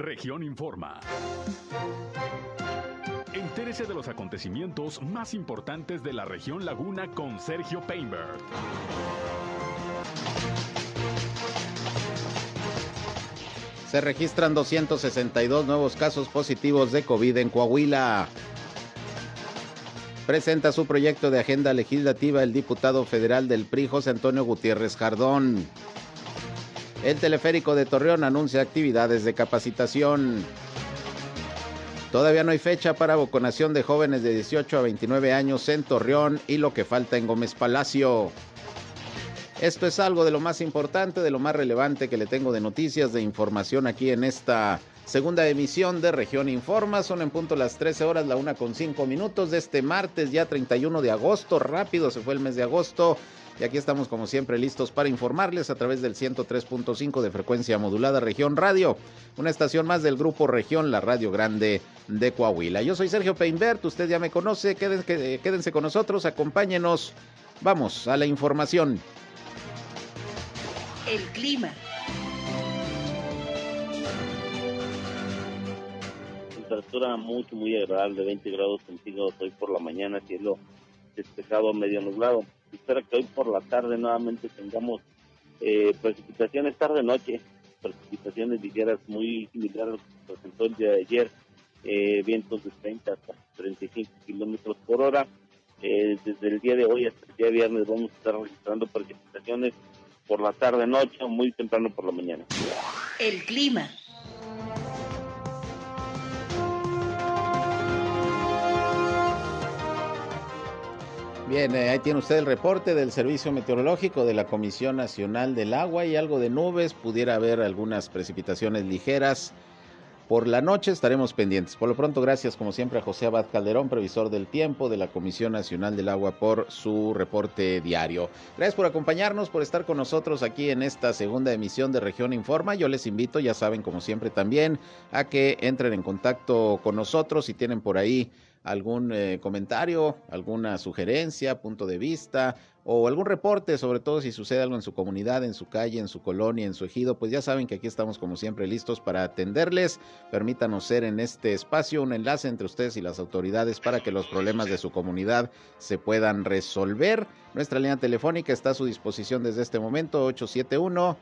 Región Informa. Entérese de los acontecimientos más importantes de la región Laguna con Sergio Painberg. Se registran 262 nuevos casos positivos de COVID en Coahuila. Presenta su proyecto de agenda legislativa el diputado federal del PRI, José Antonio Gutiérrez Jardón. El teleférico de Torreón anuncia actividades de capacitación. Todavía no hay fecha para vacunación de jóvenes de 18 a 29 años en Torreón y lo que falta en Gómez Palacio. Esto es algo de lo más importante, de lo más relevante que le tengo de noticias, de información aquí en esta segunda emisión de Región Informa. Son en punto las 13 horas, la una con 5 minutos de este martes, ya 31 de agosto. Rápido se fue el mes de agosto. Y aquí estamos como siempre listos para informarles a través del 103.5 de frecuencia modulada Región Radio, una estación más del grupo Región, la Radio Grande de Coahuila. Yo soy Sergio Peinbert, usted ya me conoce, quédense con nosotros, acompáñenos. Vamos a la información. El clima. Temperatura muy, muy agradable, 20 grados centígrados hoy por la mañana, cielo despejado, medio nublado espero que hoy por la tarde nuevamente tengamos eh, precipitaciones tarde-noche, precipitaciones ligeras muy similares a lo que se presentó el día de ayer, eh, vientos de 30 hasta 35 kilómetros por hora. Eh, desde el día de hoy hasta el día viernes vamos a estar registrando precipitaciones por la tarde-noche o muy temprano por la mañana. El clima. Bien, eh, ahí tiene usted el reporte del Servicio Meteorológico de la Comisión Nacional del Agua y algo de nubes, pudiera haber algunas precipitaciones ligeras. Por la noche estaremos pendientes. Por lo pronto, gracias como siempre a José Abad Calderón, previsor del tiempo de la Comisión Nacional del Agua, por su reporte diario. Gracias por acompañarnos, por estar con nosotros aquí en esta segunda emisión de Región Informa. Yo les invito, ya saben, como siempre también, a que entren en contacto con nosotros si tienen por ahí algún eh, comentario, alguna sugerencia, punto de vista o algún reporte, sobre todo si sucede algo en su comunidad, en su calle, en su colonia, en su ejido, pues ya saben que aquí estamos como siempre listos para atenderles. Permítanos ser en este espacio un enlace entre ustedes y las autoridades para que los problemas de su comunidad se puedan resolver. Nuestra línea telefónica está a su disposición desde este momento, 871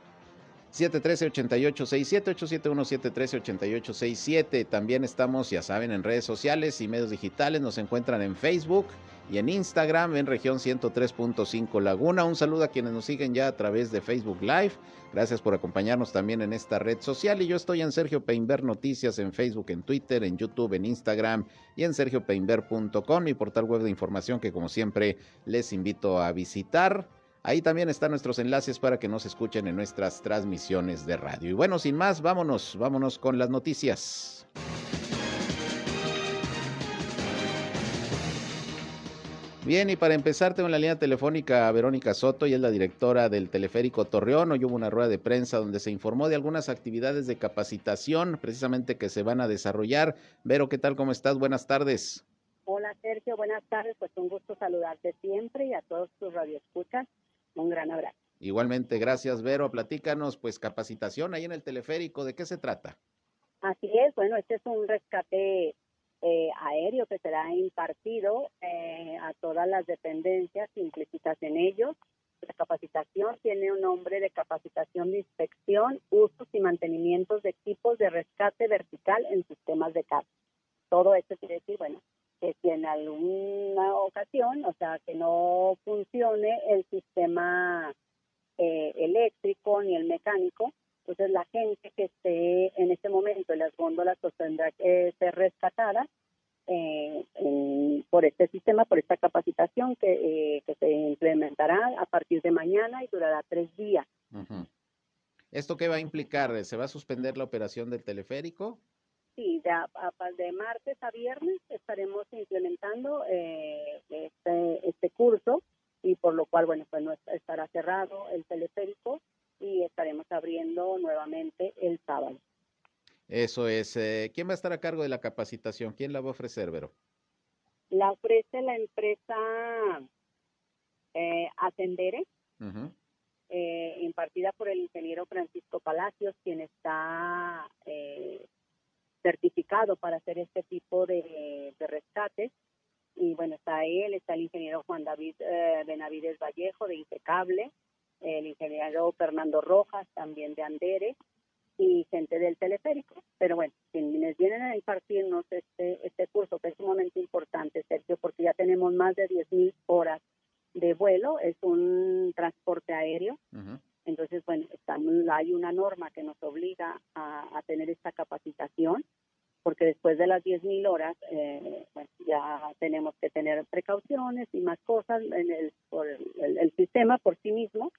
713-8867, 871-713-8867. También estamos, ya saben, en redes sociales y medios digitales. Nos encuentran en Facebook y en Instagram en región 103.5 Laguna. Un saludo a quienes nos siguen ya a través de Facebook Live. Gracias por acompañarnos también en esta red social. Y yo estoy en Sergio Peinber Noticias en Facebook, en Twitter, en YouTube, en Instagram y en sergiopeinber.com, mi portal web de información que como siempre les invito a visitar. Ahí también están nuestros enlaces para que nos escuchen en nuestras transmisiones de radio. Y bueno, sin más, vámonos, vámonos con las noticias. Bien, y para empezar tengo en la línea telefónica a Verónica Soto, y es la directora del Teleférico Torreón. Hoy hubo una rueda de prensa donde se informó de algunas actividades de capacitación precisamente que se van a desarrollar. Vero, ¿qué tal? ¿Cómo estás? Buenas tardes. Hola Sergio, buenas tardes. Pues un gusto saludarte siempre y a todos tus radioescuchas. Un gran abrazo. Igualmente, gracias Vero. Platícanos, pues capacitación ahí en el teleférico, ¿de qué se trata? Así es, bueno, este es un rescate eh, aéreo que será impartido eh, a todas las dependencias implícitas en ellos. La capacitación tiene un nombre de capacitación de inspección, usos y mantenimientos de equipos de rescate vertical en sistemas de carga. Todo esto quiere decir, bueno, que si en alguna ocasión, o sea, que no funcione el sistema eh, eléctrico ni el mecánico, entonces la gente que esté en este momento en las góndolas pues tendrá que ser rescatada eh, por este sistema, por esta capacitación que, eh, que, se implementará a partir de mañana y durará tres días. ¿Esto qué va a implicar? ¿Se va a suspender la operación del teleférico? Sí, de, de martes a viernes estaremos implementando eh, este, este curso y por lo cual, bueno, pues no estará cerrado el teleférico y estaremos abriendo nuevamente el sábado. Eso es. Eh, ¿Quién va a estar a cargo de la capacitación? ¿Quién la va a ofrecer, Vero? La ofrece la empresa eh, Ascendere, eh, impartida por el ingeniero Francisco Palacios, quien está indicado para hacer este tipo de, de rescates. Y bueno, está él, está el ingeniero Juan David eh, Benavides Vallejo de Impecable, el ingeniero Fernando Rojas también de Andere y gente del teleférico. Pero bueno, quienes vienen a impartirnos este, este curso, que es sumamente importante, Sergio, porque ya tenemos más de 10.000 horas de vuelo, es un transporte aéreo. Entonces, bueno, hay una norma que nos obliga a, tener esta capacitación, porque después de las 10.000 horas, eh, ya tenemos que tener precauciones y más cosas en el, sistema por sí mismo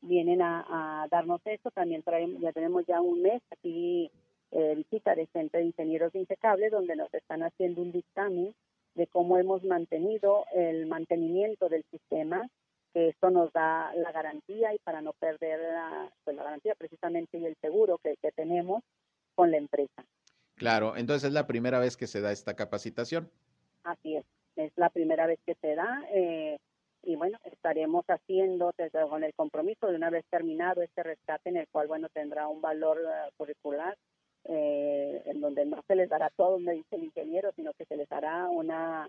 vienen a, darnos esto. También traemos, ya tenemos ya un mes aquí eh, visita de Centro de Ingenieros de Impecable, donde nos están haciendo un dictamen de cómo hemos mantenido el mantenimiento del sistema, que esto nos da la garantía y para no perder la, pues, la garantía precisamente y el seguro que, que tenemos con la empresa. Claro, entonces es la primera vez que se da esta capacitación. Así es, es la primera vez que se da. Eh, y bueno, estaremos haciendo con el compromiso de una vez terminado este rescate en el cual, bueno, tendrá un valor eh, curricular eh, en donde no se les dará todo, me dice el ingeniero, sino que se les hará una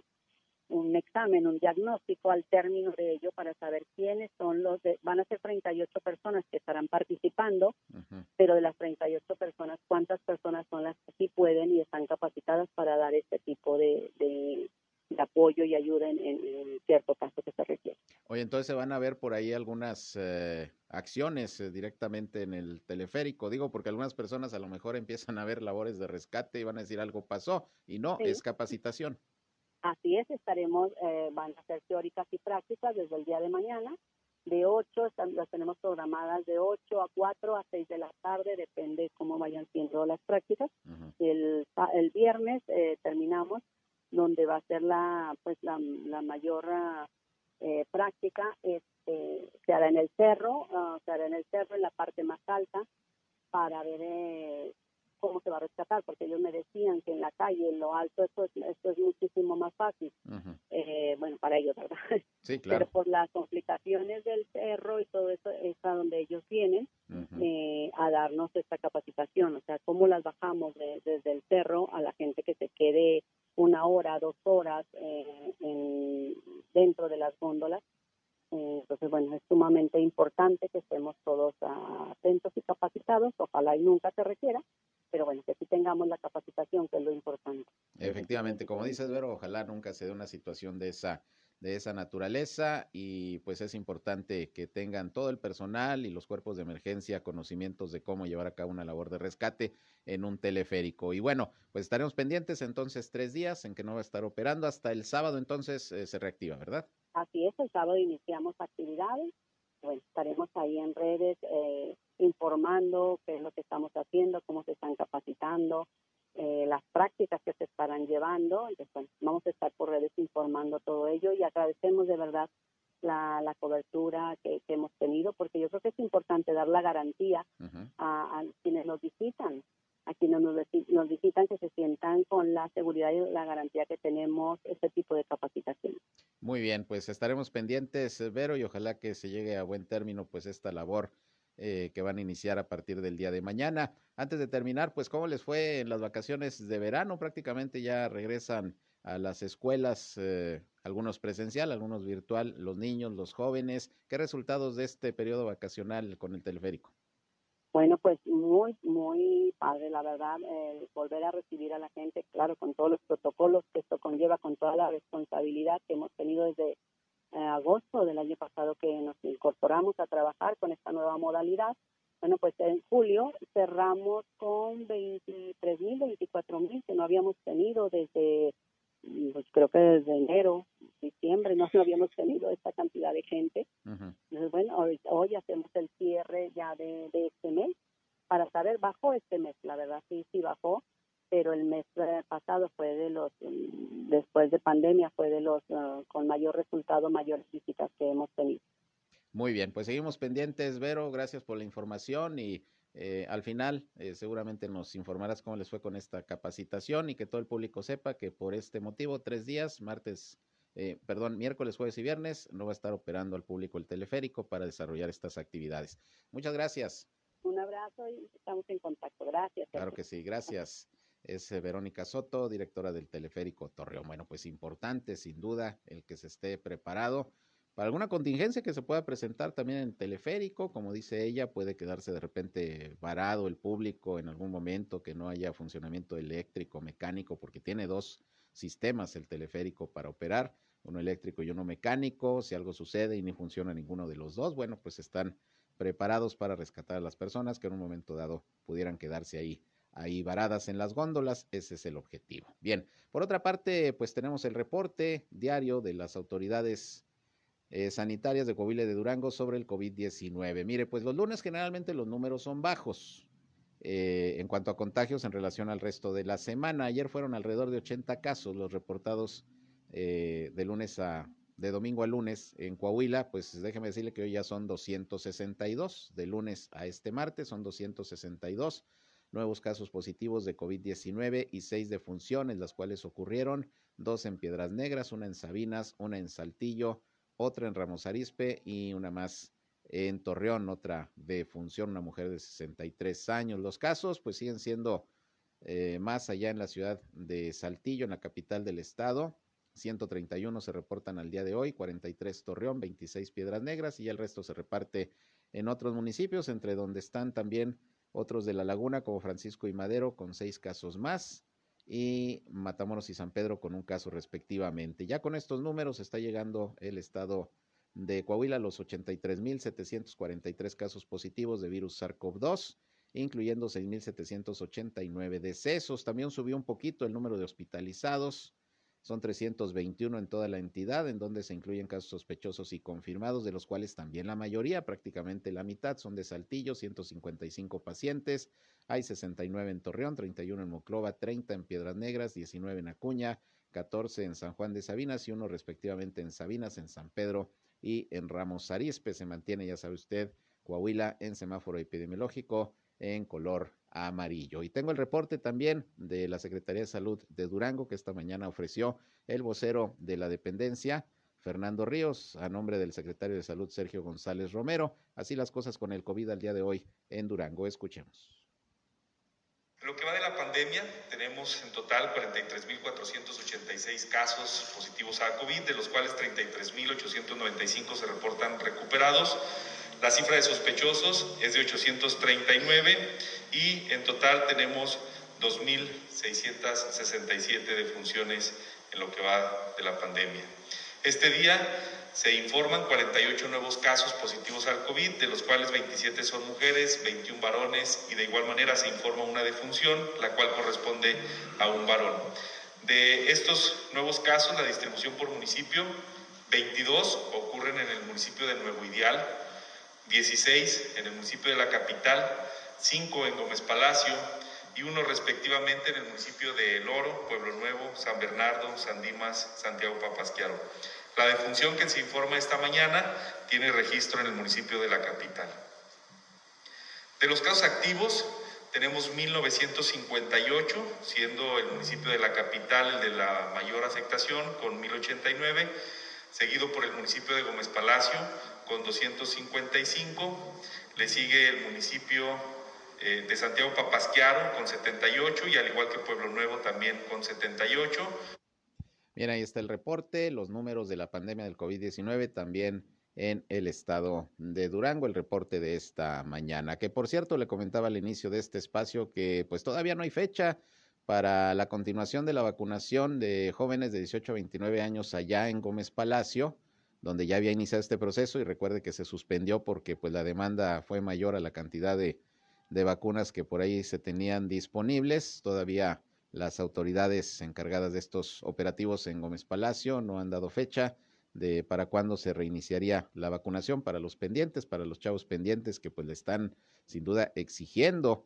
un examen, un diagnóstico al término de ello para saber quiénes son los de, van a ser 38 personas que estarán participando, pero de las 38 personas, ¿cuántas personas son las que sí pueden y están capacitadas para dar este tipo de, de apoyo y ayuda en, cierto caso que se requiere. Oye, entonces se van a ver por ahí algunas eh, acciones eh, directamente en el teleférico, digo, porque algunas personas a lo mejor empiezan a ver labores de rescate y van a decir algo pasó, y no, es capacitación. Así es, estaremos, eh, van a ser teóricas y prácticas desde el día de mañana, de 8, las tenemos programadas de 8 a 4 a 6 de la tarde, depende cómo vayan siendo las prácticas. el, el viernes terminamos donde va a ser la pues la, mayor eh, práctica este, se hará en el cerro ah, se hará en el cerro en la parte más alta para ver eh, cómo se va a rescatar porque ellos me decían que en la calle en lo alto esto es, esto es muchísimo más fácil. Eh, bueno para ellos verdad sí claro. pero por las complicaciones del cerro y todo eso es a donde ellos vienen a darnos esta capacitación. O sea cómo las bajamos desde el cerro a la gente que se quede una hora, dos horas eh, dentro de las góndolas. Entonces, bueno, es sumamente importante que estemos todos atentos y capacitados. Ojalá y nunca se requiera, pero bueno, que sí tengamos la capacitación, que es lo importante. Efectivamente, como dices, Vero, ojalá nunca se dé una situación de esa de esa naturaleza y pues es importante que tengan todo el personal y los cuerpos de emergencia conocimientos de cómo llevar a cabo una labor de rescate en un teleférico. Y bueno, pues estaremos pendientes entonces tres días en que no va a estar operando hasta el sábado entonces eh, se reactiva, ¿verdad? Así es, el sábado iniciamos actividades. Bueno, estaremos ahí en redes eh, informando qué es lo que estamos haciendo, cómo se están capacitando, eh, las prácticas que se estarán llevando. Entonces, vamos a estar por redes informando todo ello y agradecemos de verdad la, la cobertura que, hemos tenido, porque yo creo que es importante dar la garantía a, quienes nos visitan, a quienes nos, visitan que se sientan con la seguridad y la garantía que tenemos este tipo de capacitación. Muy bien, pues estaremos pendientes, Vero, y ojalá que se llegue a buen término pues esta labor eh, que van a iniciar a partir del día de mañana. Antes de terminar, pues, ¿cómo les fue en las vacaciones de verano? Prácticamente ya regresan a las escuelas, eh, algunos presencial, algunos virtual, los niños, los jóvenes. ¿Qué resultados de este periodo vacacional con el teleférico? Bueno, pues muy, muy padre, la verdad, volver a recibir a la gente, claro, con todos los protocolos que esto conlleva, con toda la responsabilidad que hemos tenido desde agosto del año pasado que nos incorporamos a trabajar con esta nueva modalidad. Bueno, pues en julio cerramos con 23 mil, 24 mil que no habíamos tenido desde, pues creo que desde enero, diciembre, no, habíamos tenido esta cantidad de gente. Entonces, bueno, hoy, hacemos el cierre ya de, de este mes para saber, bajó este mes, la verdad, sí, sí bajó pero el mes eh, pasado fue de los, mm, después de pandemia, fue de los ah, con mayor resultado, mayores visitas que hemos tenido. Muy bien, pues seguimos pendientes, Vero, gracias por la información y eh, al final eh, seguramente nos informarás cómo les fue con esta capacitación y que todo el público sepa que por este motivo, tres días, martes, perdón, miércoles, jueves y viernes, no va a estar operando al público el teleférico para desarrollar estas actividades. Muchas gracias. Un abrazo y estamos en contacto. Gracias. Claro que sí, gracias. es eh, Verónica Soto, directora del teleférico Torreón. Bueno, pues importante, sin duda, el que se esté preparado para alguna contingencia que se pueda presentar también en teleférico, como dice ella, puede quedarse de repente varado el público en algún momento, que no haya funcionamiento eléctrico, mecánico, porque tiene dos sistemas el teleférico para operar, uno eléctrico y uno mecánico. Si algo sucede y ni funciona ninguno de los dos, bueno, pues están preparados para rescatar a las personas que en un momento dado pudieran quedarse ahí ahí varadas en las góndolas, ese es el objetivo. Bien, por otra parte, pues tenemos el reporte diario de las autoridades eh, sanitarias de Coahuila de Durango sobre el COVID-19. Mire, pues los lunes generalmente los números son bajos eh, en cuanto a contagios en relación al resto de la semana. Ayer fueron alrededor de 80 casos los reportados eh, de lunes a de domingo a lunes en Coahuila, pues déjeme decirle que hoy ya son 262, de lunes a este martes son 262 nuevos casos positivos de COVID-19 y seis defunciones, las cuales ocurrieron, dos en Piedras Negras, una en Sabinas, una en Saltillo, otra en Ramos Arispe y una más en Torreón, otra defunción, una mujer de 63 años. Los casos pues siguen siendo eh, más allá en la ciudad de Saltillo, en la capital del estado. 131 se reportan al día de hoy, 43 Torreón, 26 Piedras Negras y el resto se reparte en otros municipios, entre donde están también otros de la laguna como Francisco y Madero con seis casos más y Matamoros y San Pedro con un caso respectivamente. Ya con estos números está llegando el estado de Coahuila a los 83.743 casos positivos de virus SARS-CoV-2, incluyendo 6.789 decesos. También subió un poquito el número de hospitalizados son 321 en toda la entidad, en donde se incluyen casos sospechosos y confirmados, de los cuales también la mayoría, prácticamente la mitad, son de Saltillo, 155 pacientes. Hay 69 en Torreón, 31 en Moclova, 30 en Piedras Negras, 19 en Acuña, 14 en San Juan de Sabinas y uno respectivamente en Sabinas, en San Pedro y en Ramos Arizpe. Se mantiene, ya sabe usted, Coahuila en semáforo epidemiológico en color amarillo. Y tengo el reporte también de la Secretaría de Salud de Durango que esta mañana ofreció el vocero de la dependencia, Fernando Ríos, a nombre del secretario de Salud, Sergio González Romero. Así las cosas con el COVID al día de hoy en Durango. Escuchemos. Lo que va de la pandemia, tenemos en total 43.486 casos positivos a COVID, de los cuales 33.895 se reportan recuperados. La cifra de sospechosos es de 839 y en total tenemos 2.667 defunciones en lo que va de la pandemia. Este día se informan 48 nuevos casos positivos al COVID, de los cuales 27 son mujeres, 21 varones y de igual manera se informa una defunción, la cual corresponde a un varón. De estos nuevos casos, la distribución por municipio, 22 ocurren en el municipio de Nuevo Ideal, 16 en el municipio de la capital, 5 en Gómez Palacio y uno respectivamente en el municipio de El Oro, Pueblo Nuevo, San Bernardo, San Dimas, Santiago Papasquiaro. La defunción que se informa esta mañana tiene registro en el municipio de la capital. De los casos activos, tenemos 1958, siendo el municipio de la capital el de la mayor afectación, con 1089, seguido por el municipio de Gómez Palacio, con 255, le sigue el municipio eh, de Santiago Papasquiaro con 78 y al igual que Pueblo Nuevo también con 78. Bien, ahí está el reporte, los números de la pandemia del COVID-19 también en el estado de Durango, el reporte de esta mañana, que por cierto le comentaba al inicio de este espacio que pues todavía no hay fecha para la continuación de la vacunación de jóvenes de 18 a 29 años allá en Gómez Palacio donde ya había iniciado este proceso y recuerde que se suspendió porque pues la demanda fue mayor a la cantidad de, de vacunas que por ahí se tenían disponibles. Todavía las autoridades encargadas de estos operativos en Gómez Palacio no han dado fecha de para cuándo se reiniciaría la vacunación para los pendientes, para los chavos pendientes que pues le están sin duda exigiendo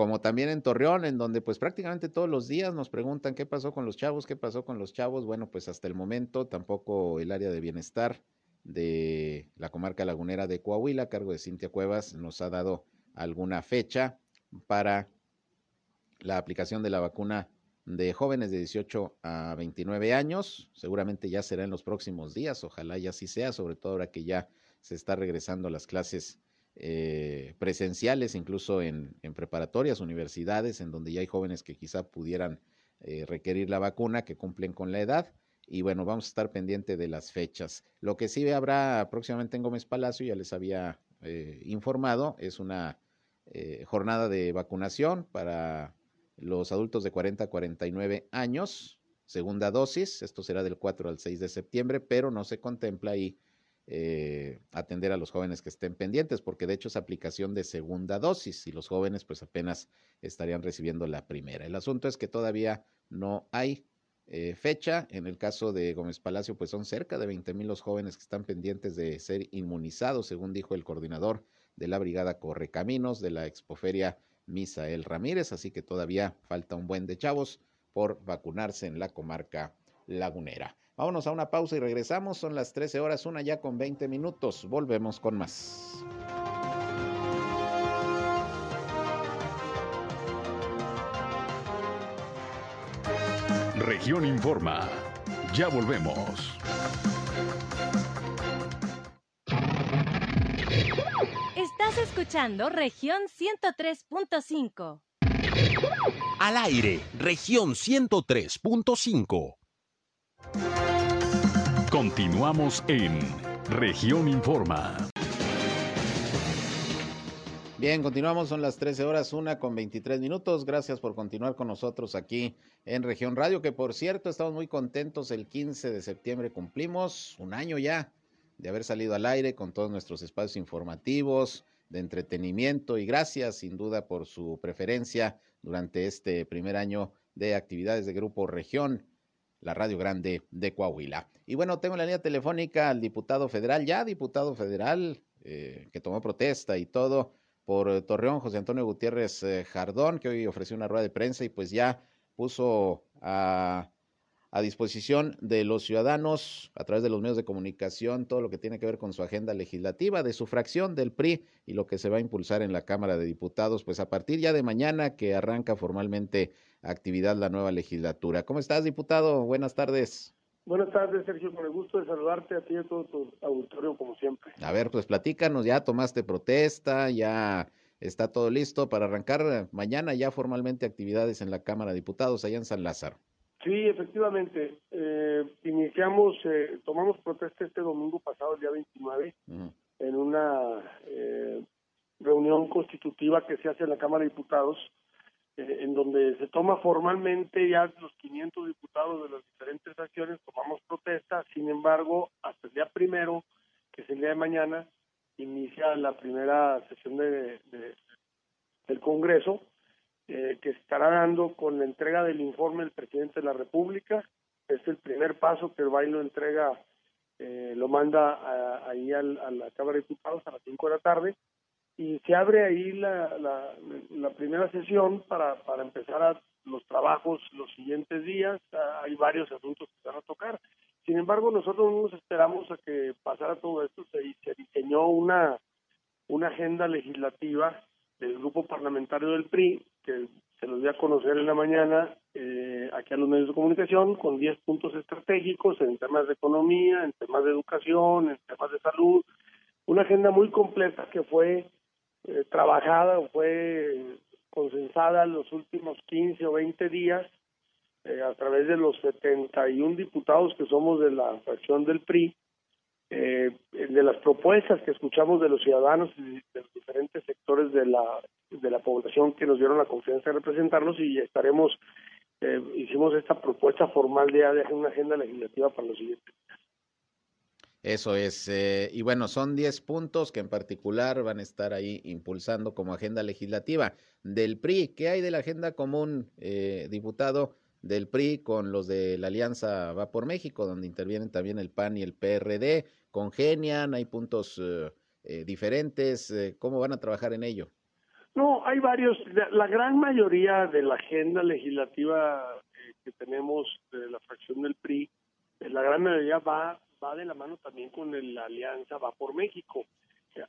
como también en Torreón, en donde pues prácticamente todos los días nos preguntan qué pasó con los chavos, qué pasó con los chavos. Bueno, pues hasta el momento tampoco el área de bienestar de la comarca lagunera de Coahuila, a cargo de Cintia Cuevas, nos ha dado alguna fecha para la aplicación de la vacuna de jóvenes de 18 a 29 años. Seguramente ya será en los próximos días, ojalá ya así sea, sobre todo ahora que ya se está regresando a las clases eh, presenciales, incluso en, preparatorias, universidades, en donde ya hay jóvenes que quizá pudieran eh, requerir la vacuna, que cumplen con la edad. Y bueno, vamos a estar pendiente de las fechas. Lo que sí habrá próximamente en Gómez Palacio, ya les había eh, informado, es una jornada de vacunación para los adultos de 40 a 49 años, segunda dosis, esto será del 4 al 6 de septiembre, pero no se contempla ahí eh, atender a los jóvenes que estén pendientes, porque de hecho es aplicación de segunda dosis y los jóvenes pues apenas estarían recibiendo la primera. El asunto es que todavía no hay eh, fecha. En el caso de Gómez Palacio, pues son cerca de 20 mil los jóvenes que están pendientes de ser inmunizados, según dijo el coordinador de la Brigada Correcaminos de la Expoferia Misael Ramírez, así que todavía falta un buen de chavos por vacunarse en la comarca lagunera. Vámonos a una pausa y regresamos. Son las 13 horas, una ya con 20 minutos. Volvemos con más. Región Informa. Ya volvemos. Estás escuchando región 103.5. Al aire, región 103.5. Continuamos en región Informa. Bien, continuamos, son las 13 horas, una con 23 minutos. Gracias por continuar con nosotros aquí en Región Radio, que por cierto estamos muy contentos. El 15 de septiembre cumplimos un año ya de haber salido al aire con todos nuestros espacios informativos, de entretenimiento y gracias sin duda por su preferencia durante este primer año de actividades de Grupo Región la Radio Grande de Coahuila. Y bueno, tengo la línea telefónica al diputado federal, ya diputado federal, eh, que tomó protesta y todo por Torreón, José Antonio Gutiérrez eh, Jardón, que hoy ofreció una rueda de prensa y pues ya puso a a disposición de los ciudadanos a través de los medios de comunicación todo lo que tiene que ver con su agenda legislativa de su fracción del PRI y lo que se va a impulsar en la Cámara de Diputados, pues a partir ya de mañana que arranca formalmente actividad la nueva legislatura. ¿Cómo estás, diputado? Buenas tardes. Buenas tardes, Sergio. Con el gusto de saludarte a ti y a todo tu auditorio, como siempre. A ver, pues platícanos, ya tomaste protesta, ya está todo listo para arrancar mañana ya formalmente actividades en la Cámara de Diputados allá en San Lázaro. Sí, efectivamente. Eh, iniciamos, eh, tomamos protesta este domingo pasado, el día 29, en una eh, reunión constitutiva que se hace en la Cámara de Diputados, en donde se toma formalmente ya los 500 diputados de las diferentes acciones, tomamos protesta, sin embargo, hasta el día primero, que es el día de mañana, inicia la primera sesión de del Congreso, eh, que estará dando con la entrega del informe del presidente de la República. Es el primer paso que el baile lo entrega, eh, lo manda ahí a la Cámara de Diputados a las 5 de la tarde y se abre ahí la, la, primera sesión para, para empezar a los trabajos los siguientes días. Ah, hay varios asuntos que se van a tocar. Sin embargo, nosotros no nos esperamos a que pasara todo esto. Se, se diseñó una, una agenda legislativa del grupo parlamentario del PRI que se los voy a conocer en la mañana eh, aquí a los medios de comunicación con 10 puntos estratégicos en temas de economía, en temas de educación, en temas de salud. Una agenda muy completa que fue eh, trabajada, fue consensada en los últimos 15 o 20 días eh, a través de los 71 diputados que somos de la fracción del PRI eh, de las propuestas que escuchamos de los ciudadanos y de los diferentes sectores de la, de la población que nos dieron la confianza de representarlos y estaremos, eh, hicimos esta propuesta formal de, de una agenda legislativa para los siguientes Eso es, eh, y bueno, son 10 puntos que en particular van a estar ahí impulsando como agenda legislativa del PRI. ¿Qué hay de la agenda común, eh, diputado? Del PRI con los de la Alianza Va por México, donde intervienen también el PAN y el PRD, congenian, hay puntos eh, eh, diferentes, eh, ¿cómo van a trabajar en ello? No, hay varios, la gran mayoría de la agenda legislativa que tenemos de la fracción del PRI, la gran mayoría va, va de la mano también con la Alianza Va por México.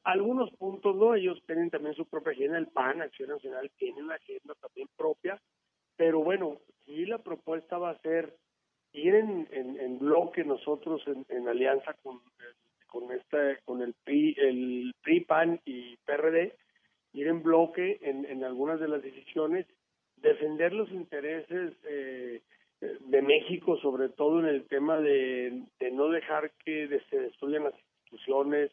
Algunos puntos no, ellos tienen también su propia agenda, el PAN, Acción Nacional, tiene una agenda también propia, pero bueno, sí la propuesta va a ser ir en, en, bloque nosotros en, alianza con, con este con el PRI, el PRI PAN y PRD, ir en bloque en, en algunas de las decisiones, defender los intereses eh, de México, sobre todo en el tema de, de no dejar que se destruyan las instituciones,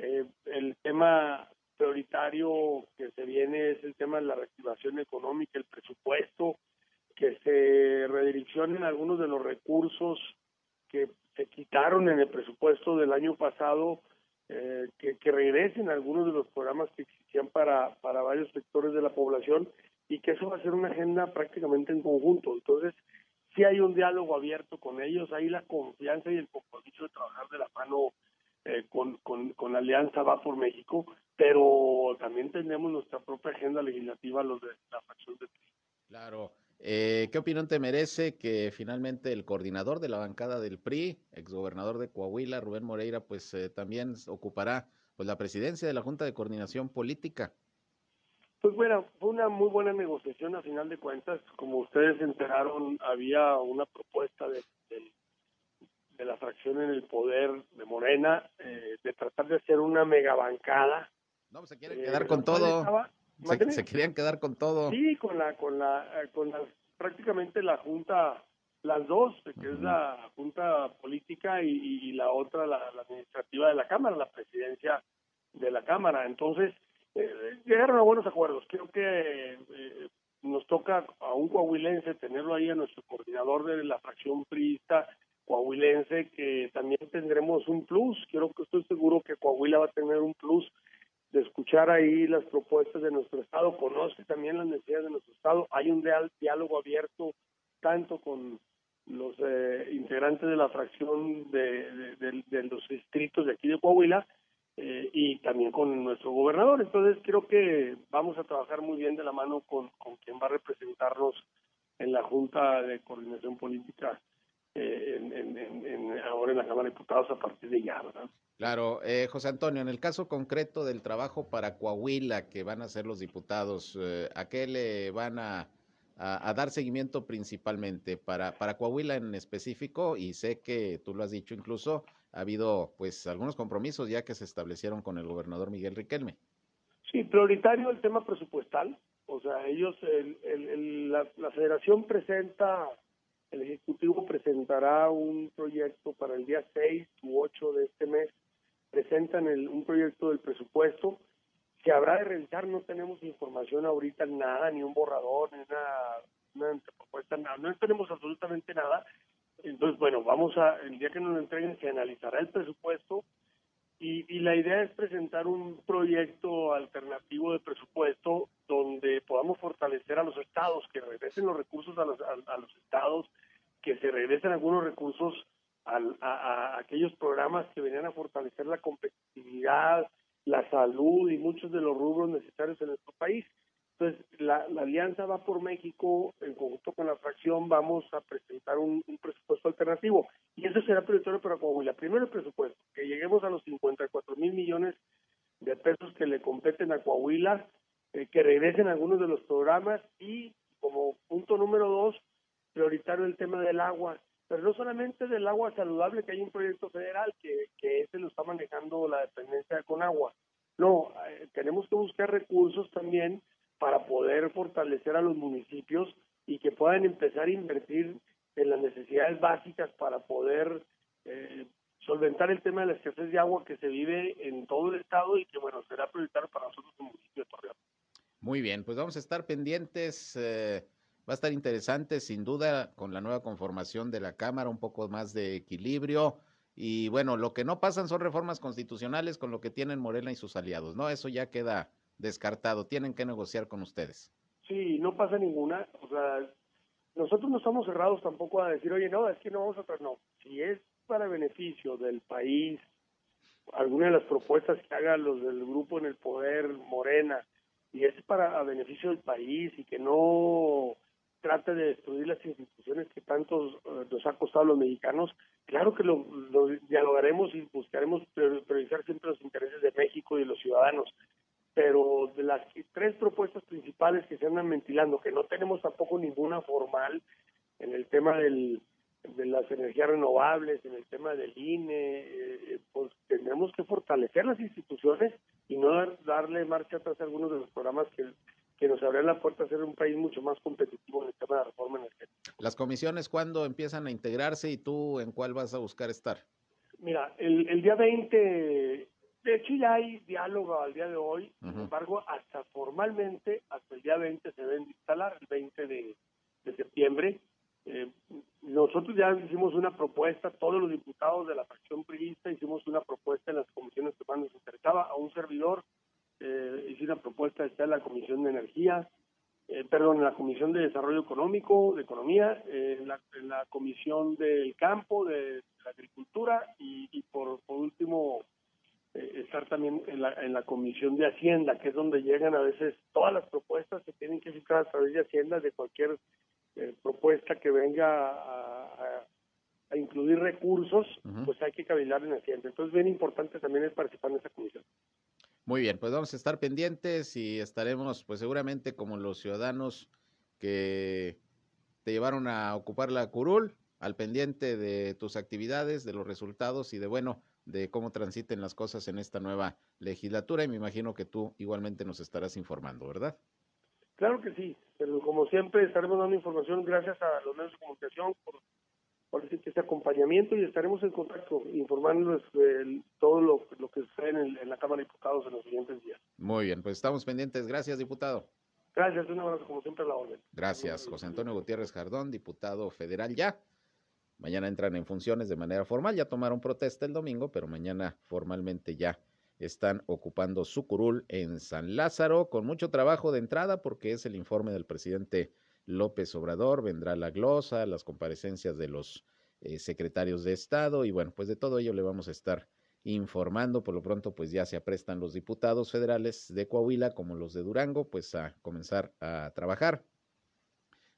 eh, el tema prioritario que se viene es el tema de la reactivación económica, el presupuesto, que se redireccionen algunos de los recursos que se quitaron en el presupuesto del año pasado, eh, que, regresen algunos de los programas que existían para, para varios sectores de la población y que eso va a ser una agenda prácticamente en conjunto. Entonces, si hay un diálogo abierto con ellos, hay la confianza y el compromiso de trabajar de la mano eh, con, con, con, la Alianza Va por México, pero también tenemos nuestra propia agenda legislativa, los de la facción de Claro. Eh, ¿Qué opinión te merece que finalmente el coordinador de la bancada del PRI, exgobernador de Coahuila, Rubén Moreira, pues eh, también ocupará pues la presidencia de la Junta de Coordinación Política? Pues bueno, fue una muy buena negociación a final de cuentas. Como ustedes enteraron, había una propuesta de, de, la fracción en el poder de Morena eh, de tratar de hacer una megabancada. No, pues se quieren quedar eh, con todo. se, querían quedar con todo. Sí, con la, con la, eh, con la, prácticamente la junta, las dos, que es la junta política y, la otra, la administrativa de la Cámara, la presidencia de la Cámara. Entonces, eh, llegaron a buenos acuerdos. Creo que eh, nos toca a un coahuilense tenerlo ahí a nuestro coordinador de la fracción priista coahuilense, que también tendremos un plus. Quiero que estoy seguro que Coahuila va a tener un plus de escuchar ahí las propuestas de nuestro Estado, conoce también las necesidades de nuestro Estado. Hay un diálogo abierto tanto con los eh, integrantes de la fracción de, de los distritos de aquí de Coahuila, eh, y también con nuestro gobernador. Entonces creo que vamos a trabajar muy bien de la mano con, con quien va a representarnos en la Junta de Coordinación Política eh, en, ahora en la Cámara de Diputados a partir de ya, ¿verdad? Claro, eh, José Antonio, en el caso concreto del trabajo para Coahuila que van a hacer los diputados, ¿a qué le van a, a, dar seguimiento principalmente? Para, para Coahuila en específico, y sé que tú lo has dicho incluso, ha habido pues algunos compromisos ya que se establecieron con el gobernador Miguel Riquelme. Sí, prioritario el tema presupuestal. O sea, ellos, el, la, federación presenta, el Ejecutivo presentará un proyecto para el día 6 u 8 de este mes, presentan el, un proyecto del presupuesto que habrá de revisar, no tenemos información ahorita, nada, ni un borrador, ni una, una propuesta, nada, no tenemos absolutamente nada, entonces, bueno, vamos a, el día que nos lo entreguen se analizará el presupuesto. Y, y la idea es presentar un proyecto alternativo de presupuesto donde podamos fortalecer a los estados, que regresen los recursos a los, a, los estados, que se regresen algunos recursos a, a, aquellos programas que venían a fortalecer la competitividad, la salud y muchos de los rubros necesarios en nuestro país. Entonces, la, alianza va por México, en conjunto con la fracción, vamos a presentar un, presupuesto alternativo. Y eso será prioritario para Coahuila. Primero el presupuesto, que lleguemos a los 54 mil millones de pesos que le competen a Coahuila, eh, que regresen algunos de los programas y, como punto número dos, prioritario el tema del agua. Pero no solamente del agua saludable, que hay un proyecto federal que, que ese lo está manejando la dependencia con agua. No, eh, tenemos que buscar recursos también para poder fortalecer a los municipios y que puedan empezar a invertir en las necesidades básicas para poder eh, solventar el tema de la escasez de agua que se vive en todo el estado y que, bueno, será prioritario para nosotros como municipio de Torreón. Muy bien, pues vamos a estar pendientes. Eh, va a estar interesante, sin duda, con la nueva conformación de la Cámara, un poco más de equilibrio. Y bueno, lo que no pasan son reformas constitucionales con lo que tienen Morena y sus aliados, ¿no? Eso ya queda descartado, tienen que negociar con ustedes. Sí, no pasa ninguna, o sea, nosotros no estamos cerrados tampoco a decir, oye, no, es que no vamos a no, si es para beneficio del país, alguna de las propuestas que hagan los del grupo en el poder, Morena, y es para beneficio del país y que no trate de destruir las instituciones que tanto eh, nos ha costado a los mexicanos, claro que lo, lo dialogaremos y buscaremos priorizar siempre los intereses de México y de los ciudadanos pero de las tres propuestas principales que se andan ventilando, que no tenemos tampoco ninguna formal en el tema del, de las energías renovables, en el tema del INE, eh, pues tenemos que fortalecer las instituciones y no darle marcha atrás a algunos de los programas que, que nos abren la puerta a ser un país mucho más competitivo en el tema de la reforma energética. ¿Las comisiones cuándo empiezan a integrarse y tú en cuál vas a buscar estar? Mira, el, el día 20, de hecho ya hay diálogo al día de hoy, sin embargo, hasta formalmente, hasta el día 20 se deben instalar, el 20 de, de septiembre, eh, nosotros ya hicimos una propuesta, todos los diputados de la fracción priista hicimos una propuesta en las comisiones que más nos interesaba, a un servidor eh, hice una propuesta está en la Comisión de Energía, eh, perdón, en la Comisión de Desarrollo Económico, de Economía, eh, en, la, en, la, Comisión del Campo, de, la Agricultura y, y por, por, último eh, estar también en la, en la Comisión de Hacienda, que es donde llegan a veces todas las propuestas que tienen que fijar a través de Hacienda de cualquier propuesta que venga a, a, a incluir recursos, uh -huh. pues hay que cavilar en Hacienda. Entonces, bien importante también es participar en esa comisión. Muy bien, pues vamos a estar pendientes y estaremos, pues seguramente como los ciudadanos que te llevaron a ocupar la curul, al pendiente de tus actividades, de los resultados y de, bueno, de cómo transiten las cosas en esta nueva legislatura y me imagino que tú igualmente nos estarás informando, ¿verdad? Claro que sí, pero como siempre estaremos dando información gracias a los medios de comunicación por, por este acompañamiento y estaremos en contacto informándoles de todo lo, lo que sucede en, en, la Cámara de Diputados en los siguientes días. Muy bien, pues estamos pendientes. Gracias, diputado. Gracias, un abrazo como siempre a la orden. Gracias, José Antonio Gutiérrez Jardón, diputado federal ya. Mañana entran en funciones de manera formal, ya tomaron protesta el domingo, pero mañana formalmente ya están ocupando su curul en San Lázaro con mucho trabajo de entrada porque es el informe del presidente López Obrador, vendrá la glosa, las comparecencias de los eh, secretarios de Estado y bueno, pues de todo ello le vamos a estar informando. Por lo pronto, pues ya se aprestan los diputados federales de Coahuila como los de Durango, pues a comenzar a trabajar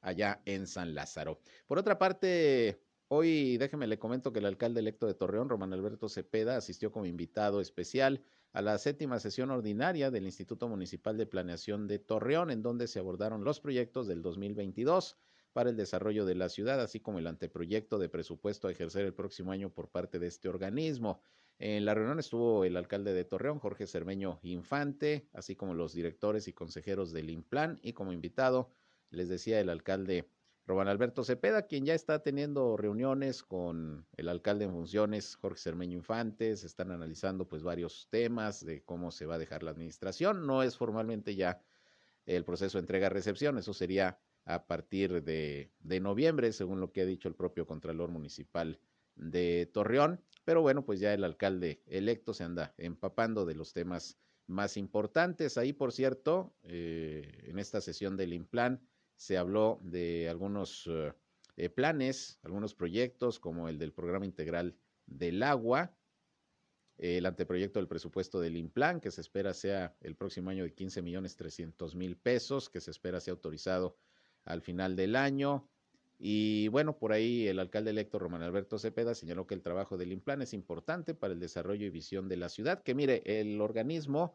allá en San Lázaro. Por otra parte, Hoy déjeme le comento que el alcalde electo de Torreón, Román Alberto Cepeda, asistió como invitado especial a la séptima sesión ordinaria del Instituto Municipal de Planeación de Torreón, en donde se abordaron los proyectos del 2022 para el desarrollo de la ciudad, así como el anteproyecto de presupuesto a ejercer el próximo año por parte de este organismo. En la reunión estuvo el alcalde de Torreón, Jorge Cermeño Infante, así como los directores y consejeros del INPLAN, y como invitado, les decía el alcalde Román Alberto Cepeda, quien ya está teniendo reuniones con el alcalde en funciones, Jorge Cermeño Infantes, están analizando pues varios temas de cómo se va a dejar la administración. No es formalmente ya el proceso de entrega-recepción, eso sería a partir de, de, noviembre, según lo que ha dicho el propio Contralor Municipal de Torreón. Pero bueno, pues ya el alcalde electo se anda empapando de los temas más importantes. Ahí, por cierto, eh, en esta sesión del IMPLAN, se habló de algunos uh, eh, planes, algunos proyectos, como el del Programa Integral del Agua, el anteproyecto del presupuesto del IMPLAN, que se espera sea el próximo año de 15 millones 300 mil pesos, que se espera sea autorizado al final del año. Y bueno, por ahí el alcalde electo Román Alberto Cepeda señaló que el trabajo del IMPLAN es importante para el desarrollo y visión de la ciudad, que mire, el organismo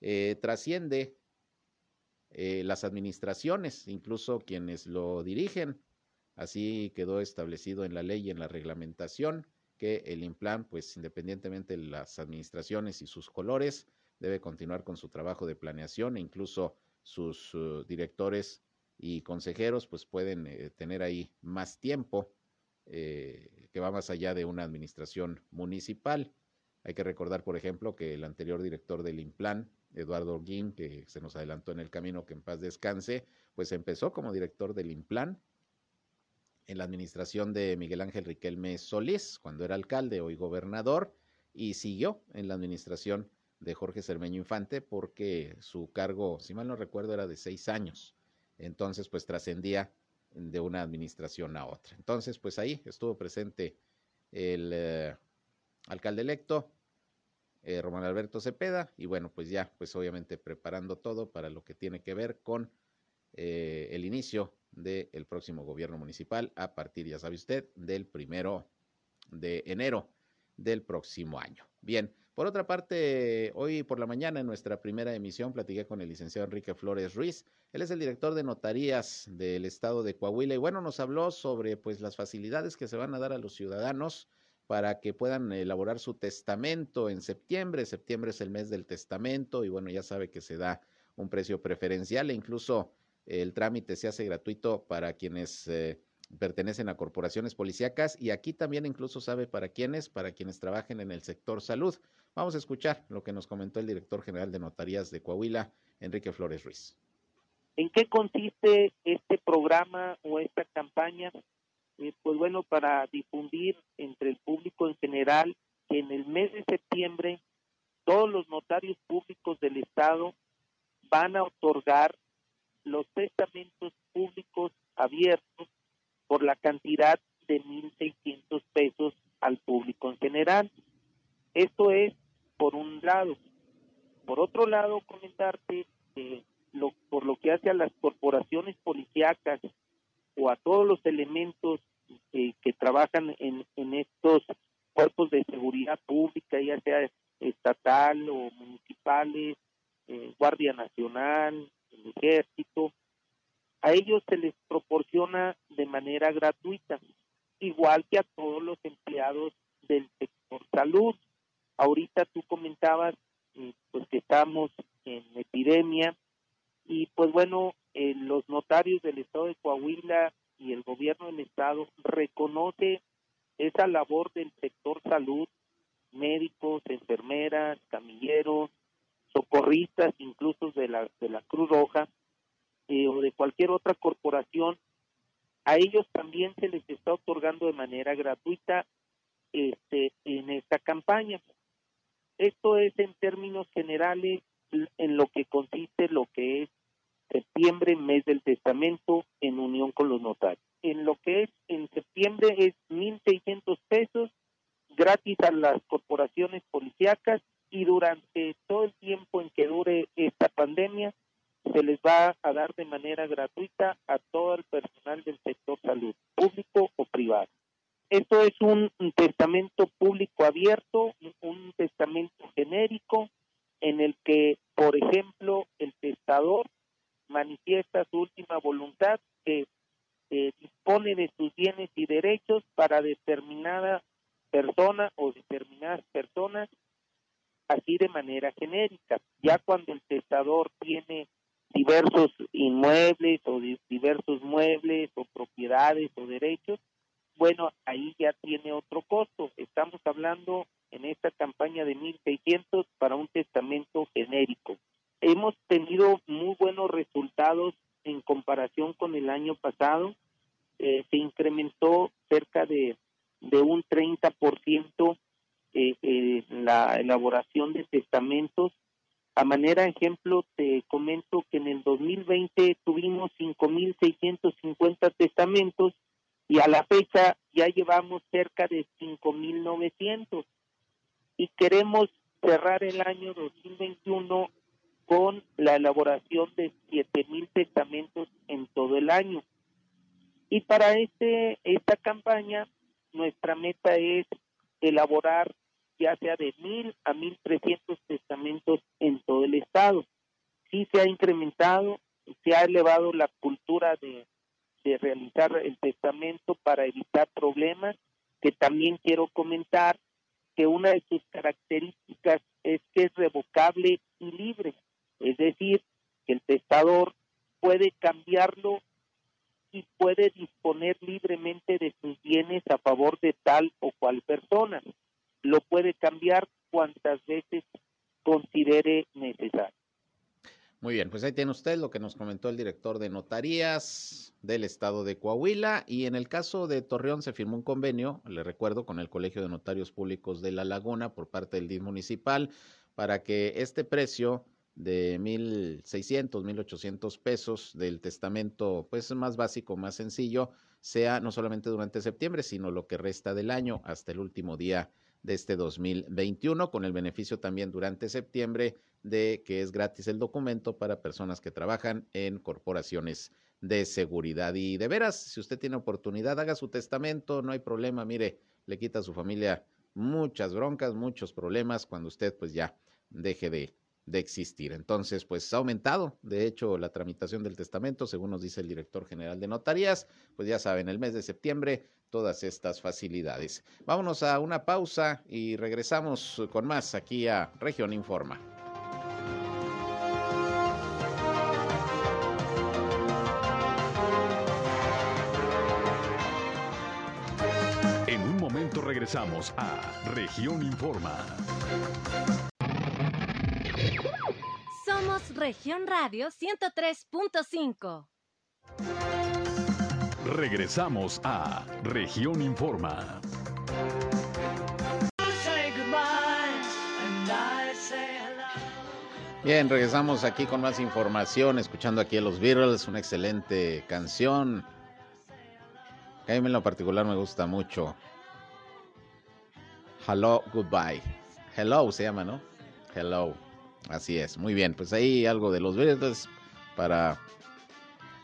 eh, trasciende eh, las administraciones, incluso quienes lo dirigen. Así quedó establecido en la ley y en la reglamentación que el IMPLAN, pues independientemente de las administraciones y sus colores, debe continuar con su trabajo de planeación e incluso sus uh, directores y consejeros pues pueden eh, tener ahí más tiempo eh, que va más allá de una administración municipal. Hay que recordar, por ejemplo, que el anterior director del IMPLAN, Eduardo Orguín, que se nos adelantó en el camino, que en paz descanse, pues empezó como director del IMPLAN en la administración de Miguel Ángel Riquelme Solís, cuando era alcalde, hoy gobernador, y siguió en la administración de Jorge Cermeño Infante porque su cargo, si mal no recuerdo, era de seis años. Entonces, pues trascendía de una administración a otra. Entonces, pues ahí estuvo presente el eh, alcalde electo, eh, Román Alberto Cepeda, y bueno, pues ya, pues obviamente preparando todo para lo que tiene que ver con eh, el inicio del próximo gobierno municipal a partir, ya sabe usted, del primero de enero del próximo año. Bien, Por otra parte, hoy por la mañana en nuestra primera emisión platiqué con el licenciado Enrique Flores Ruiz. Él es el director de notarías del estado de Coahuila y bueno, nos habló sobre pues las facilidades que se van a dar a los ciudadanos para que puedan elaborar su testamento en septiembre. Septiembre es el mes del testamento y bueno, ya sabe que se da un precio preferencial e incluso el trámite se hace gratuito para quienes eh, pertenecen a corporaciones policíacas y aquí también incluso sabe para quiénes, para quienes trabajen en el sector salud. Vamos a escuchar lo que nos comentó el director general de Notarías de Coahuila, Enrique Flores Ruiz. ¿En qué consiste este programa o esta campaña? Eh, pues bueno, para difundir entre el público en general que en el mes de septiembre todos los notarios públicos del Estado van a otorgar los testamentos públicos abiertos por la cantidad de 1.600 pesos al público en general. Esto es por un lado. Por otro lado, comentarte que lo, por lo que hace a las corporaciones policíacas o a todos los elementos eh, que trabajan en, en estos cuerpos de seguridad pública, ya sea estatal o municipales, eh, Guardia Nacional, el Ejército, a ellos se les proporciona de manera gratuita, igual que a todos los empleados del sector salud. Ahorita tú comentabas eh, pues que estamos en epidemia y pues bueno, eh, los notarios del estado de Coahuila y el gobierno del estado reconoce esa labor del sector salud, médicos, enfermeras, camilleros, socorristas, incluso de la, de la Cruz Roja, eh, o de cualquier otra corporación, a ellos también se les está otorgando de manera gratuita este, en esta campaña. Esto es en términos generales en lo que consiste lo que es septiembre, mes del testamento, en unión con los notarios. En lo que es en septiembre es 1.600 pesos gratis a las corporaciones policíacas y durante todo el tiempo en que dure esta pandemia se les va a dar de manera gratuita a todo el personal del sector salud, público o privado. Esto es un, testamento público abierto, un testamento genérico en el que, por ejemplo, el testador manifiesta su última voluntad que dispone de sus bienes y derechos para determinada persona o determinadas personas así de manera genérica. Ya cuando el testador tiene diversos inmuebles o diversos muebles o propiedades o derechos, bueno, ahí ya tiene otro costo. Estamos hablando en esta campaña de 1.600 para un testamento genérico. Hemos tenido muy buenos resultados en comparación con el año Eh, se incrementó cerca de, de un 30% eh, eh, la elaboración de testamentos a manera de ejemplo, te comento que en el 2020 tuvimos 5.650 testamentos y a la fecha ya llevamos cerca de 5.900 y queremos cerrar el año 2021 con la elaboración de 7.000 testamentos en todo el año. Y para este esta campaña nuestra meta es elaborar ya sea de mil a mil trescientos testamentos en todo el estado. Sí se ha incrementado, se ha elevado la cultura de, de realizar el testamento para evitar problemas, que también quiero comentar que una de sus características es que es revocable y libre, es decir, que el testador puede cambiarlo y puede disponer libremente de sus bienes a favor de tal o cual persona lo puede cambiar cuantas veces considere necesario. Muy bien, pues ahí tiene usted lo que nos comentó el director de notarías del estado de Coahuila y en el caso de Torreón se firmó un convenio, le recuerdo, con el Colegio de Notarios Públicos de La Laguna por parte del DIF municipal para que este precio de mil seiscientos, mil ochocientos pesos del testamento, pues más básico, más sencillo, sea no solamente durante septiembre, sino lo que resta del año hasta el último día de este 2021, con el beneficio también durante septiembre de que es gratis el documento para personas que trabajan en corporaciones de seguridad. Y de veras, si usted tiene oportunidad, haga su testamento, no hay problema, mire, le quita a su familia muchas broncas, muchos problemas cuando usted pues ya deje de, de existir. Entonces, pues ha aumentado, de hecho, la tramitación del testamento, según nos dice el director general de notarías, pues ya saben, el mes de septiembre, todas estas facilidades. Vámonos a una pausa y regresamos con más aquí a Región Informa. En un momento regresamos a Región Informa. Somos Región Radio 103.5. Regresamos a Región Informa. Bien, regresamos aquí con más información, escuchando aquí a los Beatles, una excelente canción. a mí en lo particular me gusta mucho. Hello, goodbye. Hello se llama, ¿no? Hello. Así es, muy bien. Pues ahí algo de los Beatles para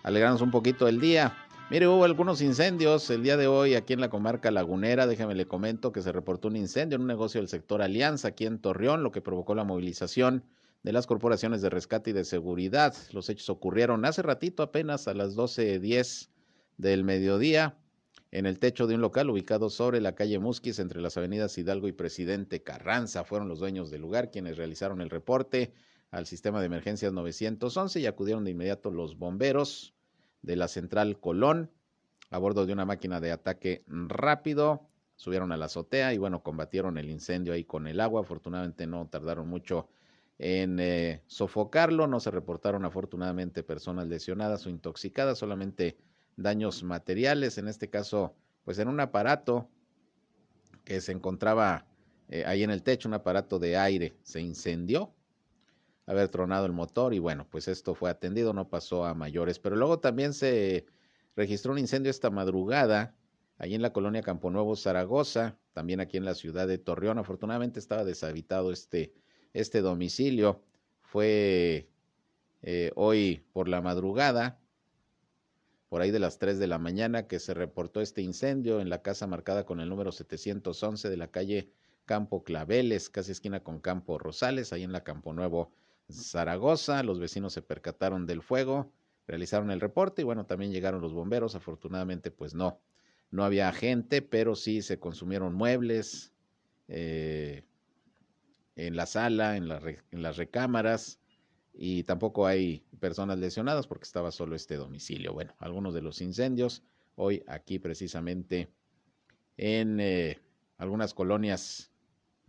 alegrarnos un poquito el día. Mire, hubo algunos incendios el día de hoy aquí en la comarca lagunera. Déjeme le comento que se reportó un incendio en un negocio del sector Alianza aquí en Torreón, lo que provocó la movilización de las corporaciones de rescate y de seguridad. Los hechos ocurrieron hace ratito, apenas a las 12.10 del mediodía, en el techo de un local ubicado sobre la calle Musquis entre las avenidas Hidalgo y Presidente Carranza. Fueron los dueños del lugar quienes realizaron el reporte al sistema de emergencias 911 y acudieron de inmediato los bomberos de la central Colón a bordo de una máquina de ataque rápido. Subieron a la azotea y bueno, combatieron el incendio ahí con el agua. Afortunadamente no tardaron mucho en eh, sofocarlo. No se reportaron afortunadamente personas lesionadas o intoxicadas, solamente daños materiales. En este caso, pues en un aparato que se encontraba eh, ahí en el techo, un aparato de aire, se incendió haber tronado el motor y bueno, pues esto fue atendido, no pasó a mayores. Pero luego también se registró un incendio esta madrugada allí en la colonia Campo Nuevo, Zaragoza, también aquí en la ciudad de Torreón. Afortunadamente estaba deshabitado este, este domicilio. Fue eh, hoy por la madrugada, por ahí de las 3 de la mañana, que se reportó este incendio en la casa marcada con el número 711 de la calle Campo Claveles, casi esquina con Campo Rosales, ahí en la Campo Nuevo, Zaragoza. Los vecinos se percataron del fuego, realizaron el reporte y bueno, también llegaron los bomberos. Afortunadamente, pues no, no había gente, pero sí se consumieron muebles eh, en la sala, en, en las recámaras y tampoco hay personas lesionadas porque estaba solo este domicilio. Bueno, algunos de los incendios hoy aquí precisamente en eh, algunas colonias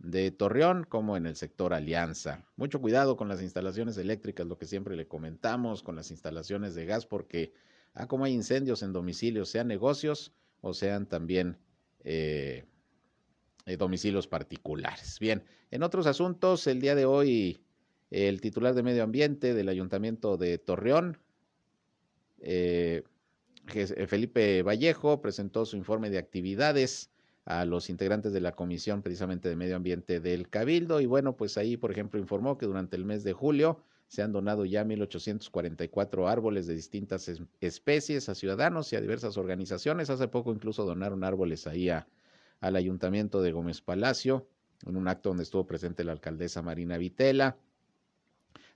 de Torreón como en el sector Alianza. Mucho cuidado con las instalaciones eléctricas, lo que siempre le comentamos, con las instalaciones de gas, porque ah, como hay incendios en domicilios, sean negocios o sean también eh, eh, domicilios particulares. Bien, en otros asuntos, el día de hoy el titular de Medio Ambiente del Ayuntamiento de Torreón, eh, Felipe Vallejo, presentó su informe de actividades a los integrantes de la Comisión precisamente de Medio Ambiente del Cabildo. Y bueno, pues ahí, por ejemplo, informó que durante el mes de julio se han donado ya 1.844 árboles de distintas especies a ciudadanos y a diversas organizaciones. Hace poco incluso donaron árboles ahí al Ayuntamiento de Gómez Palacio, en un acto donde estuvo presente la alcaldesa Marina Vitela.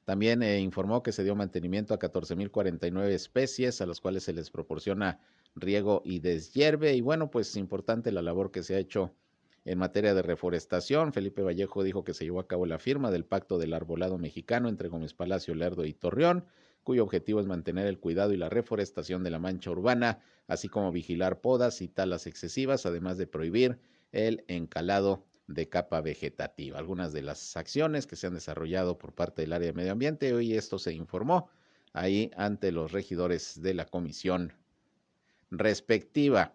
También eh, informó que se dio mantenimiento a 14.049 especies a las cuales se les proporciona riego y deshierve. Y bueno, pues importante la labor que se ha hecho en materia de reforestación. Felipe Vallejo dijo que se llevó a cabo la firma del Pacto del Arbolado Mexicano entre Gómez Palacio, Lerdo y Torreón, cuyo objetivo es mantener el cuidado y la reforestación de la mancha urbana, así como vigilar podas y talas excesivas, además de prohibir el encalado de capa vegetativa. Algunas de las acciones que se han desarrollado por parte del área de medio ambiente, hoy esto se informó ahí ante los regidores de la Comisión respectiva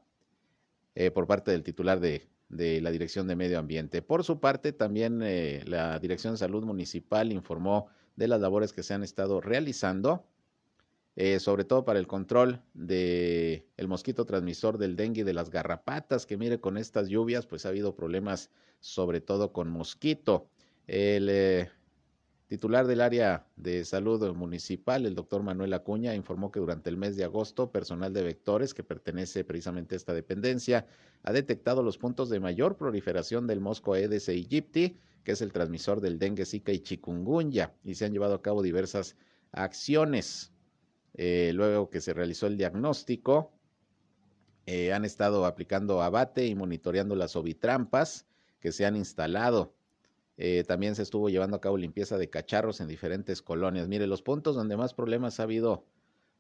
eh, por parte del titular de, la Dirección de Medio Ambiente. Por su parte, también eh, la Dirección de Salud Municipal informó de las labores que se han estado realizando, eh, sobre todo para el control del el mosquito transmisor del dengue y de las garrapatas, que mire, con estas lluvias, pues ha habido problemas, sobre todo con mosquito. El Titular del área de salud municipal, el doctor Manuel Acuña, informó que durante el mes de agosto, personal de vectores, que pertenece precisamente a esta dependencia, ha detectado los puntos de mayor proliferación del mosco Aedes aegypti, que es el transmisor del dengue, zika y chikungunya, y se han llevado a cabo diversas acciones. Eh, luego que se realizó el diagnóstico, eh, han estado aplicando abate y monitoreando las ovitrampas que se han instalado eh, también se estuvo llevando a cabo limpieza de cacharros en diferentes colonias. Mire, los puntos donde más problemas ha habido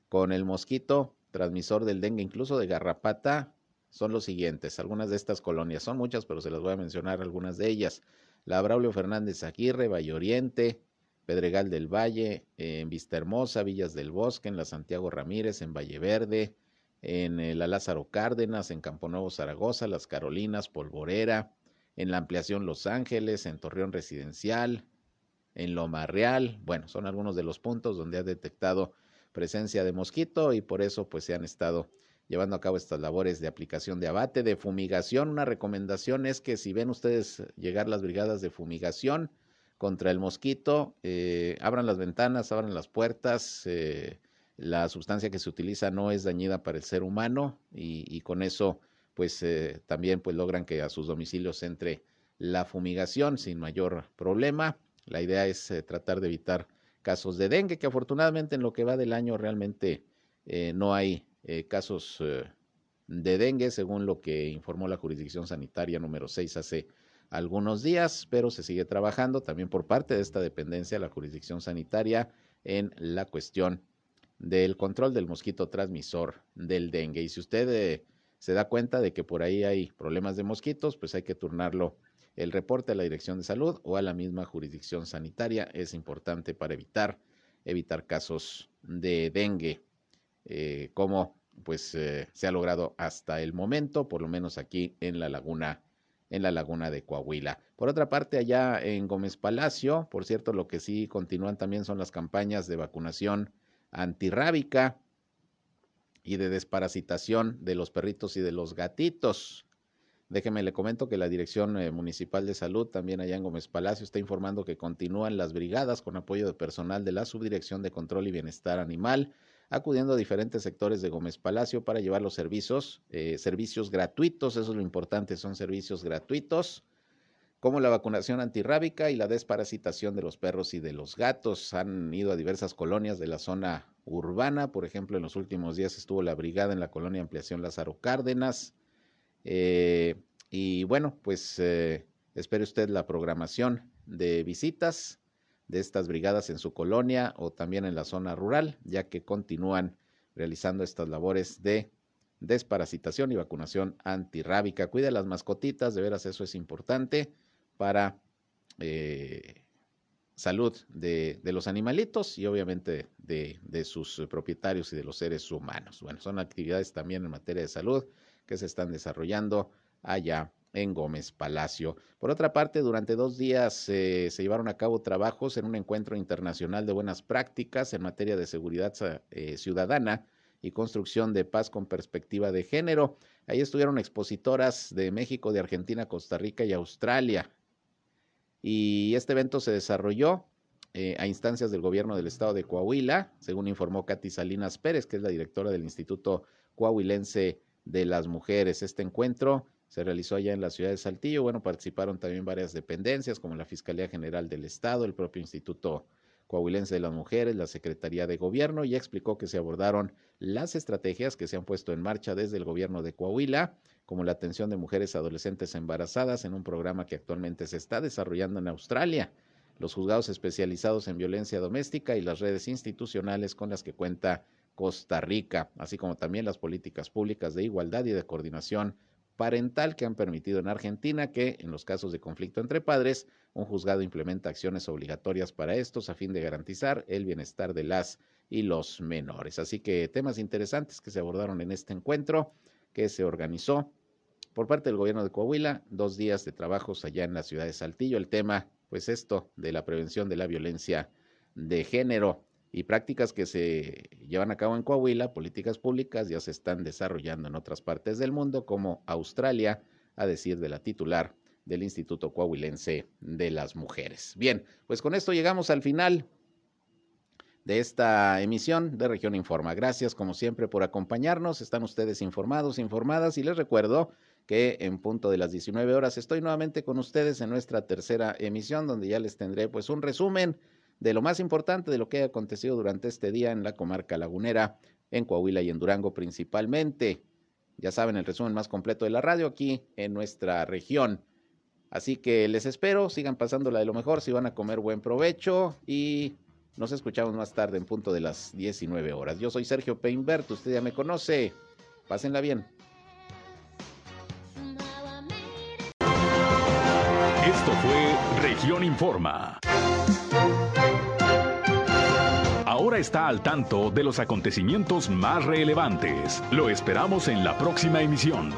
con el mosquito transmisor del dengue, incluso de garrapata, son los siguientes. Algunas de estas colonias, son muchas, pero se las voy a mencionar algunas de ellas. La Braulio Fernández Aguirre, Valle Oriente, Pedregal del Valle, en Vista Hermosa, Villas del Bosque, en la Santiago Ramírez, en Valle Verde, en eh, la Lázaro Cárdenas, en Campo Nuevo Zaragoza, Las Carolinas, Polvorera, en la ampliación Los Ángeles, en Torreón Residencial, en Loma Real. Bueno, son algunos de los puntos donde ha detectado presencia de mosquito y por eso pues se han estado llevando a cabo estas labores de aplicación de abate, de fumigación. Una recomendación es que si ven ustedes llegar las brigadas de fumigación contra el mosquito, eh, abran las ventanas, abran las puertas. Eh, la sustancia que se utiliza no es dañida para el ser humano y, con eso pues eh, también pues logran que a sus domicilios entre la fumigación sin mayor problema. La idea es eh, tratar de evitar casos de dengue, que afortunadamente en lo que va del año realmente no hay casos de dengue, según lo que informó la jurisdicción sanitaria número 6 hace algunos días, pero se sigue trabajando también por parte de esta dependencia, la jurisdicción sanitaria, en la cuestión del control del mosquito transmisor del dengue. Y si usted se da cuenta de que por ahí hay problemas de mosquitos, pues hay que turnarlo el reporte a la Dirección de Salud o a la misma jurisdicción sanitaria. Es importante para evitar, evitar casos de dengue, eh, como pues eh, se ha logrado hasta el momento, por lo menos aquí en la laguna en la laguna de Coahuila. Por otra parte, allá en Gómez Palacio, por cierto, lo que sí continúan también son las campañas de vacunación antirrábica y de desparasitación de los perritos y de los gatitos. Déjeme le comento que la Dirección eh, Municipal de Salud, también allá en Gómez Palacio, está informando que continúan las brigadas con apoyo de personal de la Subdirección de Control y Bienestar Animal, acudiendo a diferentes sectores de Gómez Palacio para llevar los servicios, eh, servicios gratuitos, eso es lo importante, son servicios gratuitos como la vacunación antirrábica y la desparasitación de los perros y de los gatos. Han ido a diversas colonias de la zona urbana, por ejemplo, en los últimos días estuvo la brigada en la colonia Ampliación Lázaro Cárdenas. Eh, y bueno, pues eh, espere usted la programación de visitas de estas brigadas en su colonia o también en la zona rural, ya que continúan realizando estas labores de desparasitación y vacunación antirrábica. Cuide las mascotitas, de veras eso es importante para eh, salud de, los animalitos y obviamente de, de, sus propietarios y de los seres humanos. Bueno, son actividades también en materia de salud que se están desarrollando allá en Gómez Palacio. Por otra parte, durante dos días se llevaron a cabo trabajos en un encuentro internacional de buenas prácticas en materia de seguridad eh, ciudadana y construcción de paz con perspectiva de género. Ahí estuvieron expositoras de México, de Argentina, Costa Rica y Australia. Y este evento se desarrolló eh, a instancias del gobierno del estado de Coahuila, según informó Katy Salinas Pérez, que es la directora del Instituto Coahuilense de las Mujeres. Este encuentro se realizó allá en la ciudad de Saltillo. Bueno, participaron también varias dependencias como la Fiscalía General del Estado, el propio Instituto Coahuilense de las Mujeres, la Secretaría de Gobierno, y explicó que se abordaron las estrategias que se han puesto en marcha desde el gobierno de Coahuila como la atención de mujeres adolescentes embarazadas en un programa que actualmente se está desarrollando en Australia, los juzgados especializados en violencia doméstica y las redes institucionales con las que cuenta Costa Rica, así como también las políticas públicas de igualdad y de coordinación parental que han permitido en Argentina que, en los casos de conflicto entre padres, un juzgado implementa acciones obligatorias para estos a fin de garantizar el bienestar de las y los menores. Así que temas interesantes que se abordaron en este encuentro que se organizó por parte del gobierno de Coahuila, dos días de trabajos allá en la ciudad de Saltillo. El tema, pues esto de la prevención de la violencia de género y prácticas que se llevan a cabo en Coahuila, políticas públicas ya se están desarrollando en otras partes del mundo, como Australia, a decir de la titular del Instituto Coahuilense de las Mujeres. Bien, pues con esto llegamos al final de esta emisión de Región Informa. Gracias como siempre por acompañarnos. Están ustedes informados, informadas y les recuerdo que en punto de las 19 horas estoy nuevamente con ustedes en nuestra tercera emisión donde ya les tendré pues un resumen de lo más importante de lo que ha acontecido durante este día en la comarca lagunera, en Coahuila y en Durango principalmente. Ya saben, el resumen más completo de la radio aquí en nuestra región. Así que les espero, sigan pasándola de lo mejor, si van a comer buen provecho y nos escuchamos más tarde en punto de las 19 horas. Yo soy Sergio Peinbert, usted ya me conoce. Pásenla bien. Esto fue Región Informa. Ahora está al tanto de los acontecimientos más relevantes. Lo esperamos en la próxima emisión.